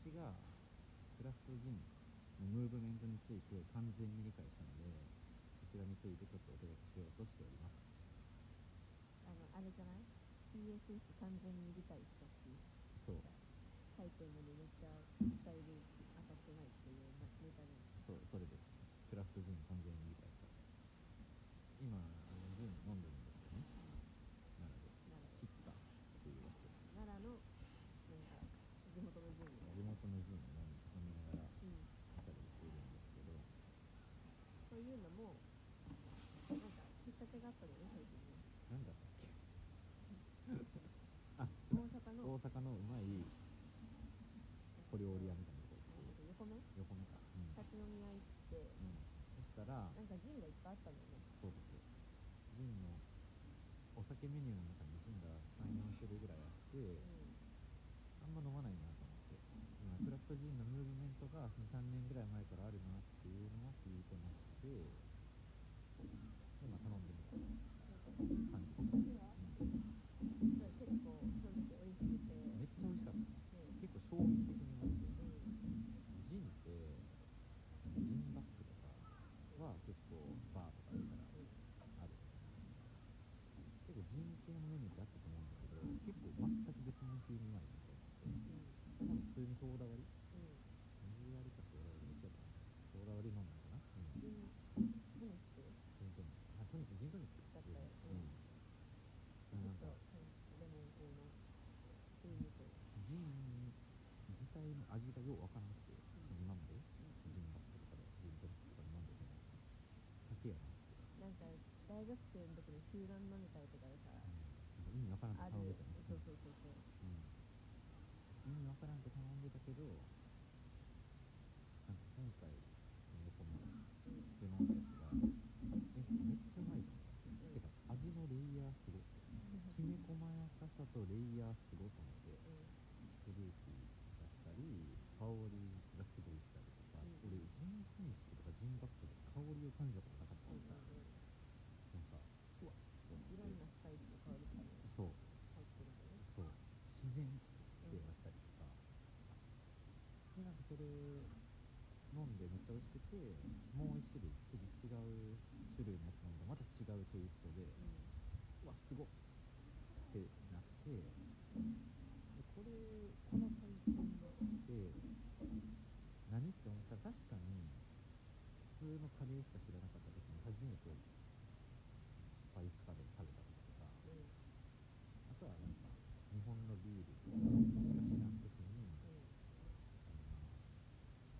ラフトジンのムーブメントについて完全に理解したのでそちらについてちょっとお届けしようとしております。あのあれじゃない？CSS 完全に理解したっていう。そう。書いてるのにめっちゃ伝える当たってないっていうなネタじゃないそうそれです。クラフトジン完全に理解した今あのジン飲んでるんですよね奈良で奈良ヒッタっていうやつ奈良のなんか地元のジムみたい地な、元のジン飲み飲みながらうん、おしゃべりしているんですけどそういうのもなんかきっかけがあったのよね最近ねなん。だったっけあ大阪の大阪のうまい小料理屋みたいなとこ横目横目かうん、立ち飲み屋行ってうん、そしたらなん。かジンがいっぱいあったん。だよねそうですジンのお酒メニューの中にジンが34種類ぐらいあってうあん。ま飲まないなと思って今クラフトジンのムーブメントが3年ぐらい前からあるなっていうのを聞いてましてでまあ頼んでみた感じでした、んそれ結構その時美味しくてめっちゃ美味しかったね結構衝撃的にうまくてうんジンってジンバックとかは結構バーとかだったらある結構ジン系のメニューってあったと思うんだけど結構全く別の風にうまいなと思って多分普通にソーダ割り水割りかソーダ割りどっちだったかなソーダ割り飲んだのかなうんジントニックジントニックあトニックジントニックだったようんなんかレモン系の風味とジン自体の味がようわからなくて、ん今まで。ジンバックとかでジントニックとかで飲んでても酒やなって、なんか大学生の時の集団飲み会とかでさなんか意味わからんと頼んでたねそうそうそうそう。うん、意味わからんと頼んでたけどなんか今回横目うんで飲んだやつがえめっちゃうまいじゃん。と思って、てか味のレイヤーすごってきめ細やかさとレイヤーすごと思ってフルーティーだったり香りがすごいしたりとか、うん。俺ジントニックとかジンバックで香りを感じたことなかったん。からさ、なん。かうわっいろん。なスパイスの香りとかもそう入ってるん。だねそう自然ってなったりとか、でなん。かそれ飲ん。でめっちゃ美味しくてもう一種類次違う種類のやつ飲ん。でまた違うテイストで、うわすごっってなってでこれこの体験って何って思ったら確かに普通のカレーしか知らなかった時に初めてスパイスカレー食べた時とかあとはなんか日本のビールしか知らん時にうんあの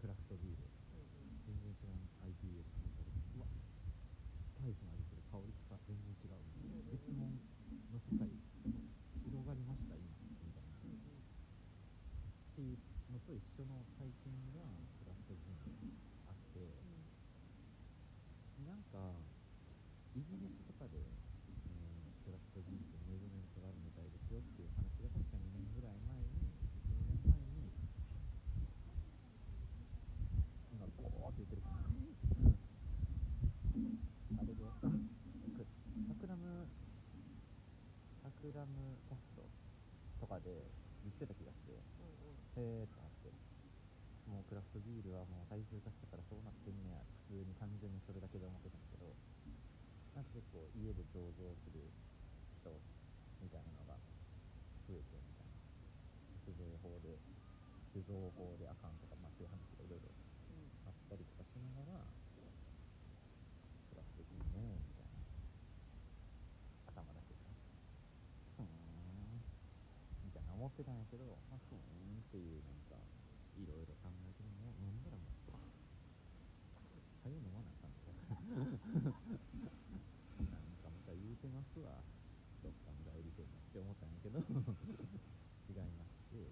クラフトビールうん全然知らん IPA とか飲んだ時うわスパイスの味する香りが全然違うみたいな別物の世界広がりました今みたいな。っていうのと一緒の体験がクラフトジンあってなんかイギリスとかで、えークラフトジンってムーブメントがあるみたいですよっていう話が確か2年ぐらい前に12年前に今ボーって言ってるかなあれであくタクラムタクラムキャストとかで言ってた気がしてうんうんへえと思ってもうクラフトビールはもう大衆化したからそうなってんねや。普通に単純にそれだけで思ってたんだけど。なんか結構家で醸造する人みたいなのが増えてみたいな酒税法で酒造法であかんとか、まあ、そういう話がいろいろあったりとかしながらクラフトいいねみたいな。頭だけでふーん。みたいな思ってたんやけど、まあ、ふーんっていうなんかいろいろ考えても飲んだらもうはよ飲まなあかんのかな。んかまた言うてますわ。どっかの代理店のって思ったんやけど。違いまして、う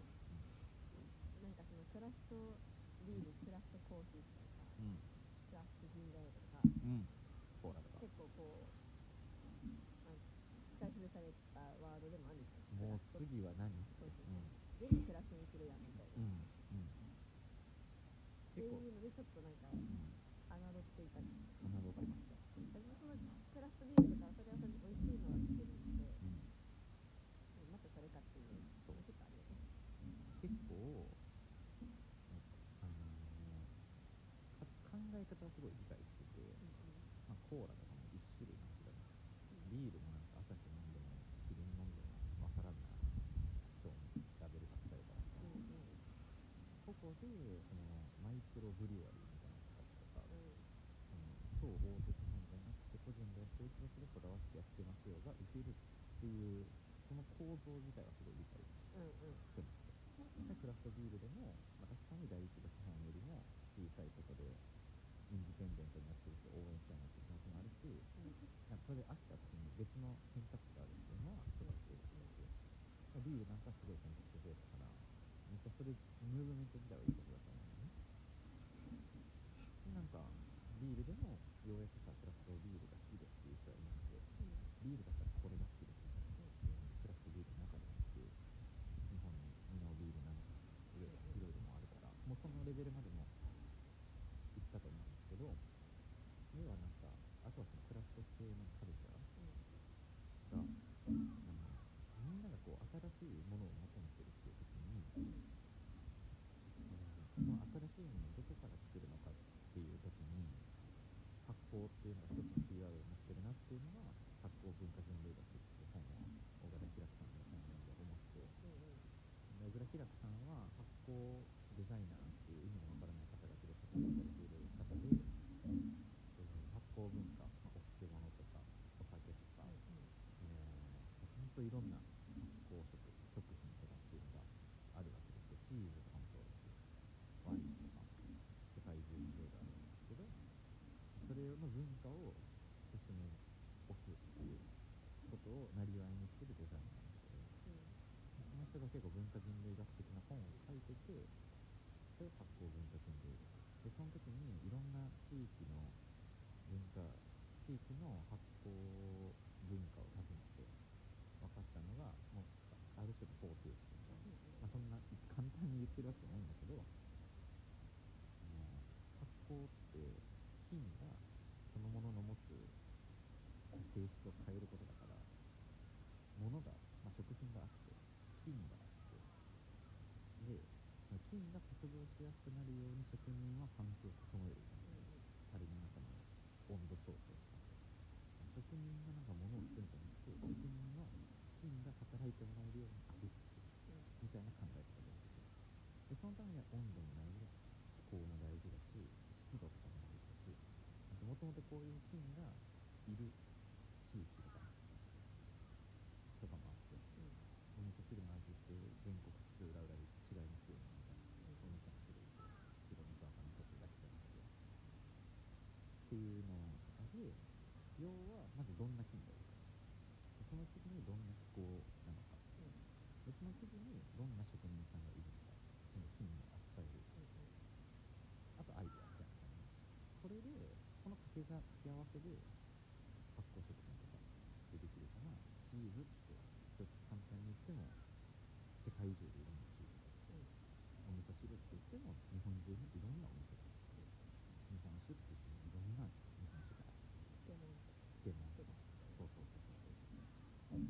なんかそのクラフトビールクラフトコーヒーとかさん。クラフトジンジャーとかさうん、コーラとか。結構こう、まあ、使い古されたワードでもあるんですよもう次は何？そうそううん。全部クラフトにするやんみたいな、うんうんっていうのでちょっとなんかうん。侮っていたり。侮ってました私もそのクラフトビールとかそれはそれで美味しいのは知ってるんでうんまたそれかっていうそうのちょっとあるよね結構、あのーブリュワリーみたいなの使ったとか、うん。超大手資本じゃなくて個人がやってる人たちがこだわってやってますよが受けるっていうその構造自体はすごい理解うんうん。してましてでクラフトビールでも、まあ、確かに第一の資本よりも小さいとこでインディペンデントにやってる人を応援したいなって気持ちもあるしなんかそれ飽きた時に別の選択肢があるっていうのはすごい強いし、まあビールなんかすごい選択肢増えたからめっちゃそれムーブメント自体はいいことだと思うなんかビールでもようやくさクラフトビールが好きですっていう人がいなくてビールだったらこれが好きですみたいなクラフトビールの中でもっていう日本にミノビールなのかいろいろもあるからもうそのレベルまでも行ったと思うんですけど要はなんかあとはそのクラフト系のカルチャーがあのみんながこう新しいものを求めてるっていう時に、えーその新しいものをどこから作るのかっていう時に発酵っていうのが一つのキーワードになってるなっていうのが発酵文化人類学っていう本を小倉開さんの本を読んで思ってで小倉開さんは発酵デザイナーっていう意味のわからない肩書きで活動されている方で、えー発酵文化、まあ、お漬物とかお酒とか、えー、ほんといろんな発酵食食品とかっていうのがあるわけですよチーズとかもそうだしワインとかも世界中にいろいろあるんですけどそれの文化を進め押すっていうことをなりわいにしてるデザイナーの人でその人が結構文化人類学的な本を書いててそれを発酵文化人類学でその時にいろんな地域の文化地域の発酵文化を訪ねて分かったのがもうある種の方程式みたいな、まあ、そんな簡単に言ってるわけじゃないんだけどあの発酵ってものの持つ性質を変えることだから物が、まあ、食品があって菌があってで菌が活動しやすくなるように職人は環境を整えるじゃないですか樽の中の温度調整とか職人がなんか物を作るんじゃなくて職人は菌が働いてもらえるようにアシストするみたいな考え方が出ててでそのためには温度も大事だし気候も大事だし湿度とかも大事だしもとこういう菌がいる地域とかとかもあってお味噌汁の味って全国津々浦々で違いますよねみたいなお味噌の種類と白味噌赤味噌ってだけじゃなくてっていうのとかで要はまずどんな菌がいるか。でその次にどんな気候なのか。でその次にどんな職人さんがいるのかその菌を扱えるあとアイデアみたいな感じこれでこの掛けが掛け合わせで発酵食品とかでできるからチーズって一つ簡単に言っても世界中でいろんなチーズがあってお味噌汁って言っても日本中にいろんなお味噌があって日本酒って言ってもいろんな。日本酒があって漬物とかそうそうそうそうそう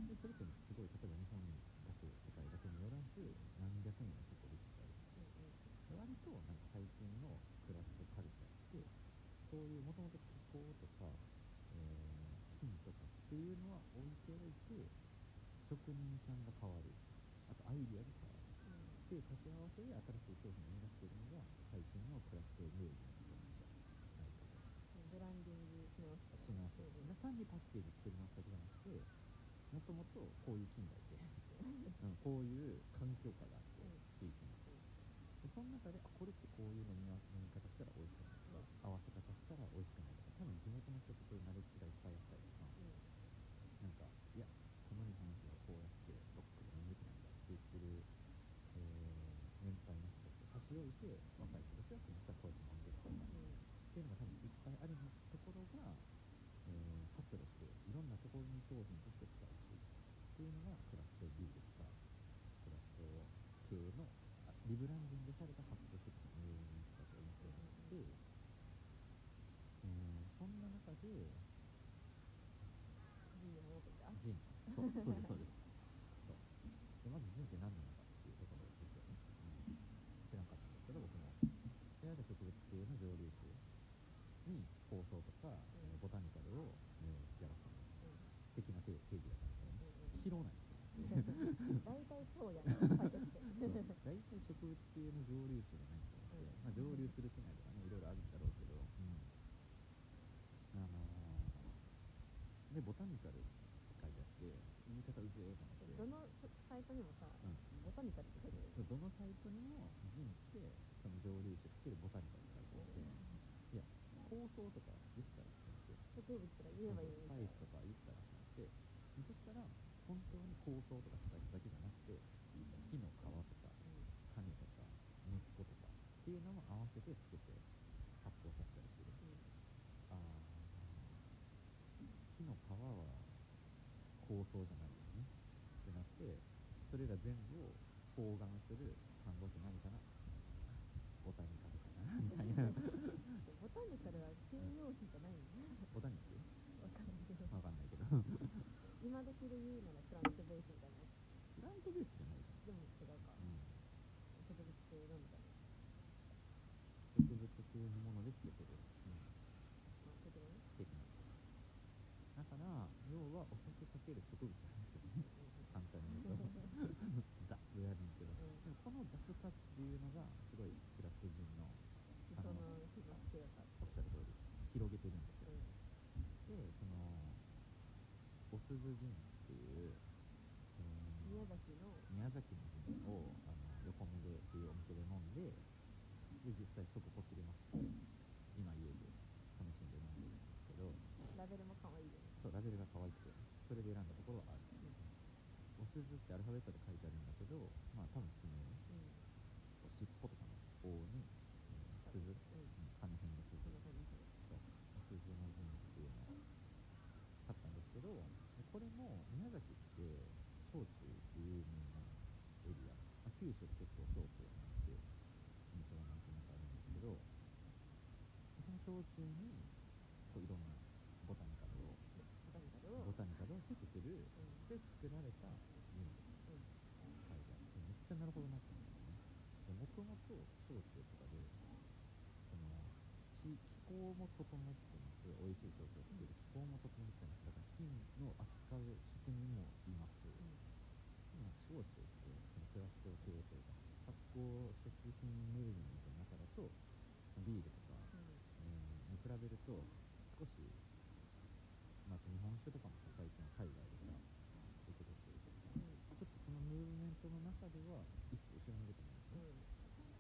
でそれってすごい例えば日本だけ世界だけによらず何百年も結構歴史があるで割となん。か最近のクラフトカルチャーってそういうもともと気候とか、えー菌とかっていうのは置いておいて職人さんが変わる。あとアイディアが変わる。っていう掛け合わせで新しい商品を生み出しているのが最近のクラフトムーブメントなんじゃないかとブランディングし直すし直すな単にパッケージ作り直すだけじゃなくてもともとこういう菌がいて、うん、こういう環境下があって地域にでその中であこれってこういう飲み飲み方したら美味しくなる。とか、合わせ方したら美味しくなる。とか多分地元の人ってそういうナレッジがいっぱいあったりとか、なんかいやこの日本酒はこうやってロックで飲むべきなんだって言ってる、えー年配の人たちを差し置いて若い人たちは実はこうやって飲んでるとか、っていうのが多分いっぱいあるところが、えー発露していろんなところに商品として使われているっていうのがクラフトビールとかクラフト系のリブランディングされた発中でジンに戻ってきたジンそうそうですそうですそうでまずジンって何なのかっていうところですよね、うん、知らん。かったん。ですけど僕もである植物系の蒸留酒に香草とか、えーボタニカルを、えー付け合わせた的な定義だったん。ですけどね疲労なん。ですよね大体そうやな書いてきてそう大体植物系の蒸留酒が何かって、まあ、蒸留するしないとかねいタニカルって書いてあって言い方うぜえと思って。どのサイトにもさ、うん。ボタニカルって書いてあるどのサイトにもジンってその蒸留酒かけるボタニカルって書いてあって。いや香草とか言ったら植物とか。言えばいいスパイスとか言ったらって。そしたら本当に香草とかスパイスだけじゃなくて木の皮とか種とか根っことかっていうのも合わせてつけて発酵させてるあー木の皮は香草じゃないよね。ってなってそれら全部を包含する単語って何かな。ボタニカルかなみたいな。ボタニカルは形容詞じゃないんだボタニックわかんないけど。わかんないけど今時で言うならプラントベースじゃないプラントベースじゃないじでも違うかゃん、うん、植物系なんだね植物系のものでつけてる、うん、まあ的なね的なだから要はお酒かける植物なんですよね簡単に言うと雑やねんけど、うんこの雑さっていうのがすごいクラフトジンのそのおっしゃる通り広げてるんですよ、うんでそのおすずジンっていう、えー宮崎の宮崎のジンをあの横目でっていうお店で飲んでで実際そこポチりまして今家で楽しんで飲んでるんですけどラベルも可愛いよねそうラベルが可愛くてそれで選んだところはある、おすずってアルファベットで書いてあるんだけどまあ多分地名ねうん。尻尾とかの棒に、えー、鈴、うん、羽辺の鈴そんな感じするそうおすずの陣っていうのを買ったんですけどでこれも宮崎って焼酎って有名なエリア、まあ、九州って結構焼酎なんて印象がなんとなくあるんですけどその焼酎にこういろんなボタニカルをボタニカルをボタニカルをつけてる。うんで作られたジンですうん。書い。てあってめっちゃなるほどなって思うんですよね。でもともと焼酎とかでその地気候も整ってます美味しい焼酎を作る気候も整ってますだから金の扱う職人もいます、でもなんか焼酎ってそのクラフト系というか発酵食品ムーブメントの中だとビールとか、えーに比べると少し、まあ、日本酒とかもさ最近は海外でさ受け取ってるけどさちょっとそのムーブメントの中では一歩後ろに出てるんですね、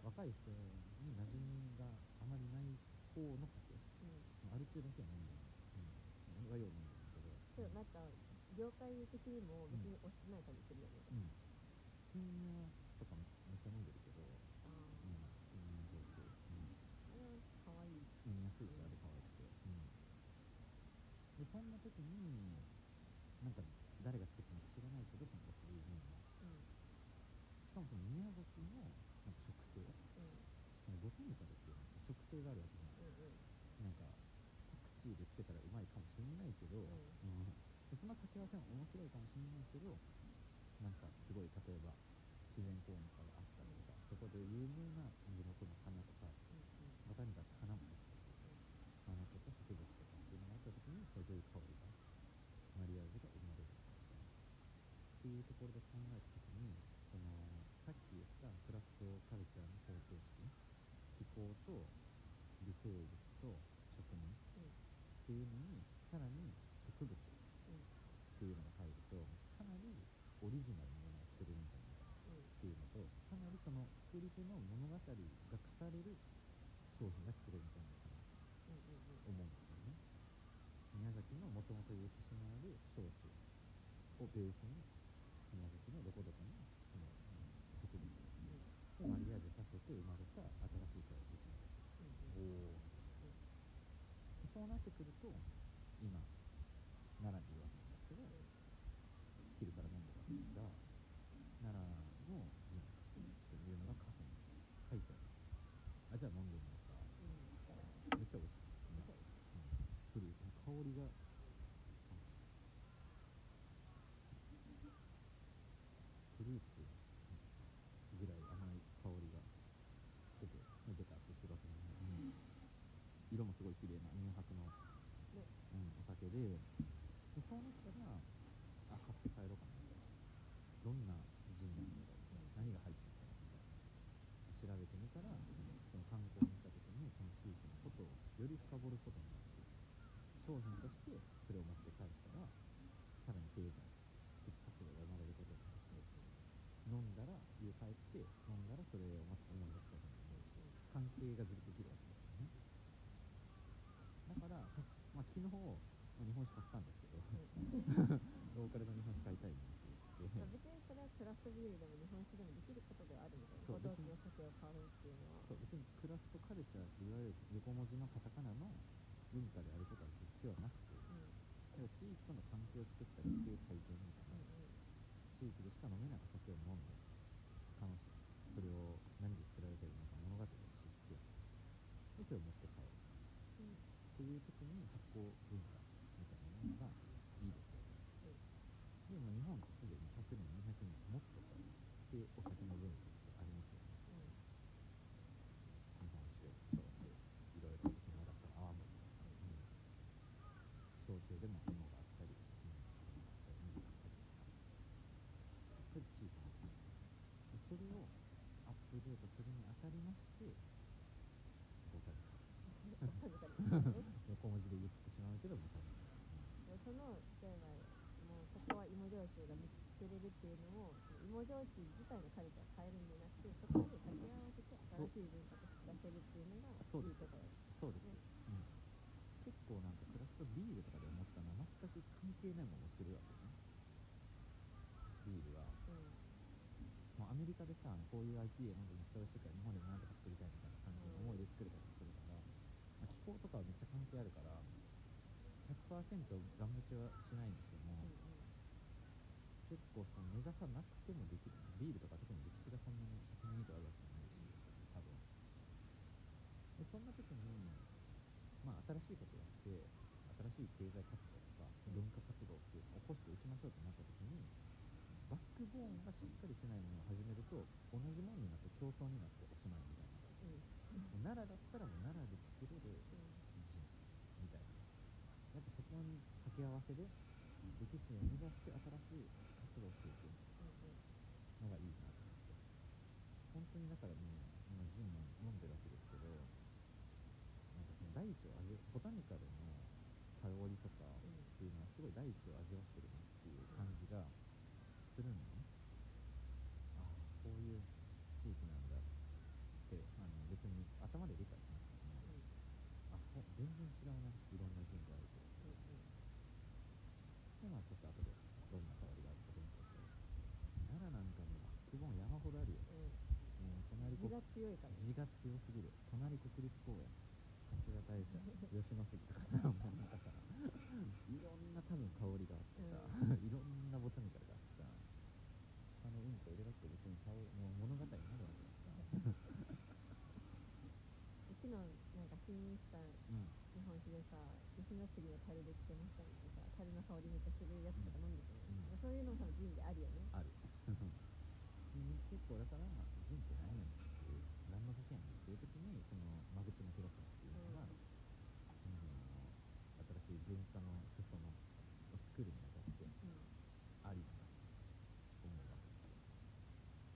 若い人に馴染みがあまりない方の酒、まあ、アル中だけは飲んでる、うん、俺はよう飲んでるけど。けどなんか業界的にも別に押してない感じするよね、うん。金魚とかめっちゃ飲んでるけど、うあん、金魚焼酎、うん、あれは可愛い飲みやすいしあれ可愛くて、うん、でそんな時になんか誰が作ったのか知らないけどそのおすずジンのうんしかもその宮崎のなんか植生うんそのボタニカルっていうのはさ植生があるわけじゃないうんうん。なんかパクチーでつけたらうまいかもしれないけど、うんうんでその掛け合わせも面白いかもしれないけどなんかすごい例えば自然公園とかがあったりとかそこで有名な地元の花とかボタニカルって花も入ってるし花とか植物そういう香りがマリアージュが生まれるかっていうところで考えた時にそのさっき言ったクラフトカルチャーの方程式気候と微生物と職人っていうのにさらに植物っていうのが入るとかなりオリジナルなものを作れるんじゃないかなっていうのとかなりその作り手の物語が語れる商品が作れるんじゃないかなと思うん。です宮崎のもともと歴史のある焼酎をベースに宮崎のどこどこのその、うん植物をマリアージュさせて生まれた新しいクラフトジンおおそうなってくると今奈良にいるわけなんですけど昼から飲んでるわけですが奈良のジンっていうのがカフェに書いてあるあじゃあ飲んでみようかめっちゃ美味しい、ねうん、フルーツの香りが。フルーツぐらい甘い香りがしててベタってるわけない、色もすごい綺麗な乳白の、うん、お酒で。でそうなったらあ買って帰ろうかなどんなジンなんだろう何が入ってるんだろうみたいな。調べてみたらその観光に行った時にその地域のことをより深掘ることになって商品としてそれを持って帰ったらさらに経済的活動が生まれることになって飲んだら家帰って飲んだらそれをまた思い出すことになるし関係がずっとできるわけですよね。だから、まあ、昨日日本酒買ったんですけどローカルの日本酒買いたいって言って。別にそれはクラフトビールでも日本酒でもできることではあるみたいな。お同期の酒を買うっていうのは。そう別にクラフトカルチャーっていわゆる横文字のカタカナの文化であることはでき必要なくてうん。地域との関係を作ったりっていう体験みたいな、うん地域でしか飲めないお酒を飲んで楽しいそれを何で作られているのか物語を知ってでそれを持って帰るうんっていう時に発酵文化みたいなものがいいですよねでも日本ってすでに100年200年もっとさでお酒の文化ってありますよね日本酒そうでいろいろ沖縄だったら泡盛とかさ、うん、焼酎でも芋があったり、うん、芋があったり麦があったりとかそれ地域の文化でそれをアップデートするにあたりましてボタニカうんボタニカルですね横文字で言ってしまうけどボタニカでその例えばもうここは芋焼酎が見つけれるっていうのも芋焼酎自体のカルチャーを変えるんじゃなくてそこに掛け合わせて新しい文化として出せるっていうのがいいところそうです、うん、結構なんかクラフトビールとかで思ったのは全く関係ないものを作るわけよねビールはうんもうアメリカでさこういう IPA 飲んで人をしてから日本でもなんとか作りたいみたいな感じの思いで作れたりす。るから、まあ、気候とかはめっちゃ関係あるから100%ガン無視はしないにしても、う。ん結構その目指さなくてもできる。ビールとか特に歴史がそんなに100年以上あるわけじゃないし多分。でそんな時にまあ新しいことやって新しい経済活動とかうん文化活動って起こしていきましょうってなった時にバックボーンがしっかりしてないものを始めると同じものになって競争になっておしまいみたいな。うん。奈良だったらもう奈良で作れるなやっぱそこに掛け合わせで歴史を生み出して新しい活動をしていくのがいいなと思って。本当にだからね今ジン飲ん飲んでるわけですけどなんかその大地を味ボタニカルの香りとかっていうのはすごい大地を味わってるなっていう感じがするのね。ああこういう地域なんだってあの別に頭で理解しなくてもあ全然違うないろんなジンがあるけどでまあちょっと後でどんな香りがあるか勉強して奈良なんかもうバックボーン山ほどあるよもう隣字国が強いから。字が強すぎる。隣国立公園。春日大社吉野杉とかさもうなんかさいろんな多分香りがあってさ、いろんなボタニカルがあってさ。鹿のうんこ入れたって別に香りもう物語になるわけだからさ、昨日なんか試飲したうん、日本酒でさ吉野杉の樽できてましたみたいなさ樽の香りめっちゃするやつとか飲んでても、うん。そういうのも多分ジンであるよね。ある。うん。結構だからジンって何やね。んっていう何の酒やねんっていう時にその間口の広さっていうのが、うん新しい文化の裾野を作るにあたってうん。ありだなと思うわけ。ですよ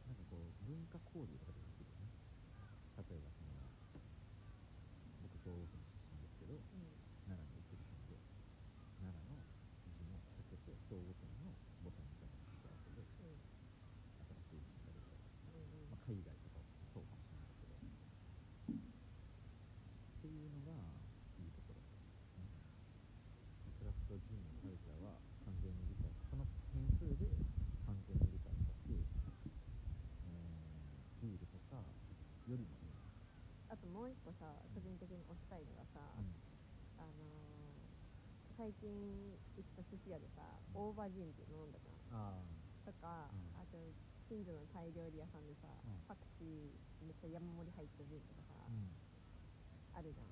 なんかこう文化交流とかでできるよね例えばその僕東北の出身ですけどうん奈良に移り住んで奈良の地の酒と兵庫県のボタニカルの掛け合わせでうん新しいジンが出たりとか、うんまあ、海外とかもそうかもしれないけどっていうのがいいところですねクラフトジンのカルチャーは完全に理解この変数で完全に理解したし、えービールとかよりもいいな、あともう一個さ個人的に推したいのがさ、うん。あのー最近行った寿司屋でさ大葉ジンって飲んだじゃん。あとか、うん。あと近所のタイ料理屋さんでさ、うん。パクチーめっちゃ山盛り入ったジンとかさ、うん。あるじゃん。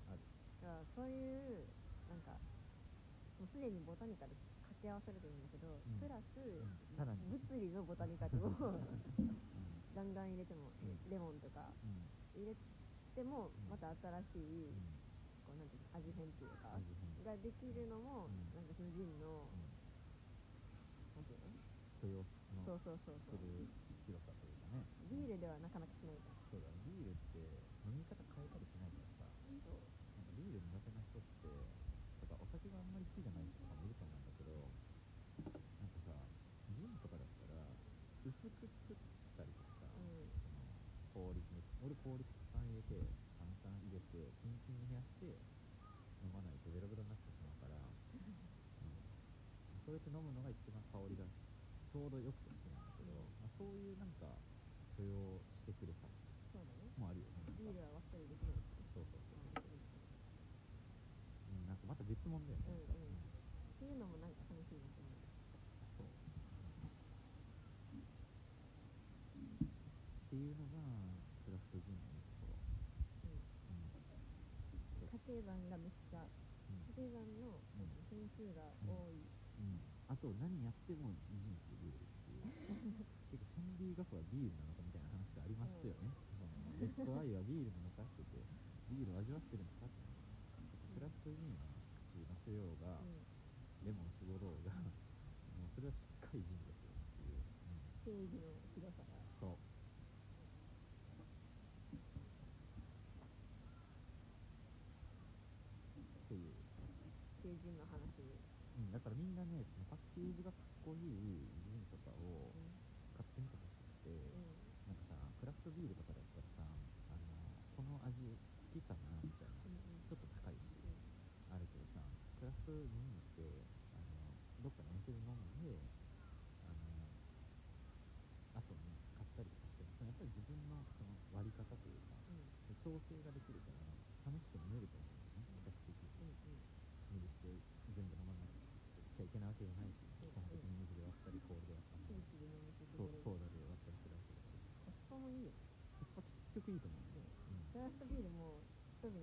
だからそういうなんかもうすでにボタニカル掛け合わされてるんだけど、ん。プラス、物理のボタニカルをうん。ガンガン入れても、うん。レモンとかうん。入れてもうん。また新しい、うん。こうなんていうの味変っていうかができるのも、うん。なんかそのジンの、うん。なんていうの？許容のそうそうそうそうする広さというかね。ビールではなかなかしないじゃんそうだねビールって飲み方変えたりしないからさ。そうなんかビール苦手な人ってとかお酒があんまり好きじゃない人とかもいると思うんだけどなんかさジンとかだったら薄く作ったりとかさ、うん氷たくさん入れて炭酸入れてキンキンに冷やして飲まないとベロベロになってしまうから、うん、そうやって飲むのが一番香りがちょうどよくて好きなんだけど、まあ、そういうなんか許容してくれさそうだね。もあるよねビールは割ったりできないしそうそうそうあーできるうん、なんかまた別物だよね、うんうん。っていうのもなんか楽しいなと思う。そう、っていうのがクラフトジンのいいところ、うんうん家庭版がめっちゃうん家庭版のうん点数が多い、うん、あと何やってもジンってるっていう。結構千里ガフはビールなのかみたいな話がありますよね、レッドアイはビールなのかっててビールを味わってるのかってクラフトジンは口のせようが、うん。レモン絞ろうがもうそれはしっかりジンですよっていう、うん、定義の広さがそうっていう、成人の話に、うん、だからみんなねパッケージがかっこいいジンとかをうん買ってみてほしくて、うんなんかさクラフトビールとかだったらさあのこの味好きかなみたいなちょっと高いし、うん。あるけどさクラフトジンってあのどっかのお店で飲んであの後に買ったりとかしてもそのやっぱり自分のその割り方というかうん。調整ができるから楽しく飲めると思うんだよね比較的無理して全部飲まなきゃいけないわけじゃないしうん基本的に水で割ったり氷で割ったり。ソうーダで割ったりするわけだし。コスパもいいよ。コスパ結局いいと思う。ね、うん。クラフトビールも一瓶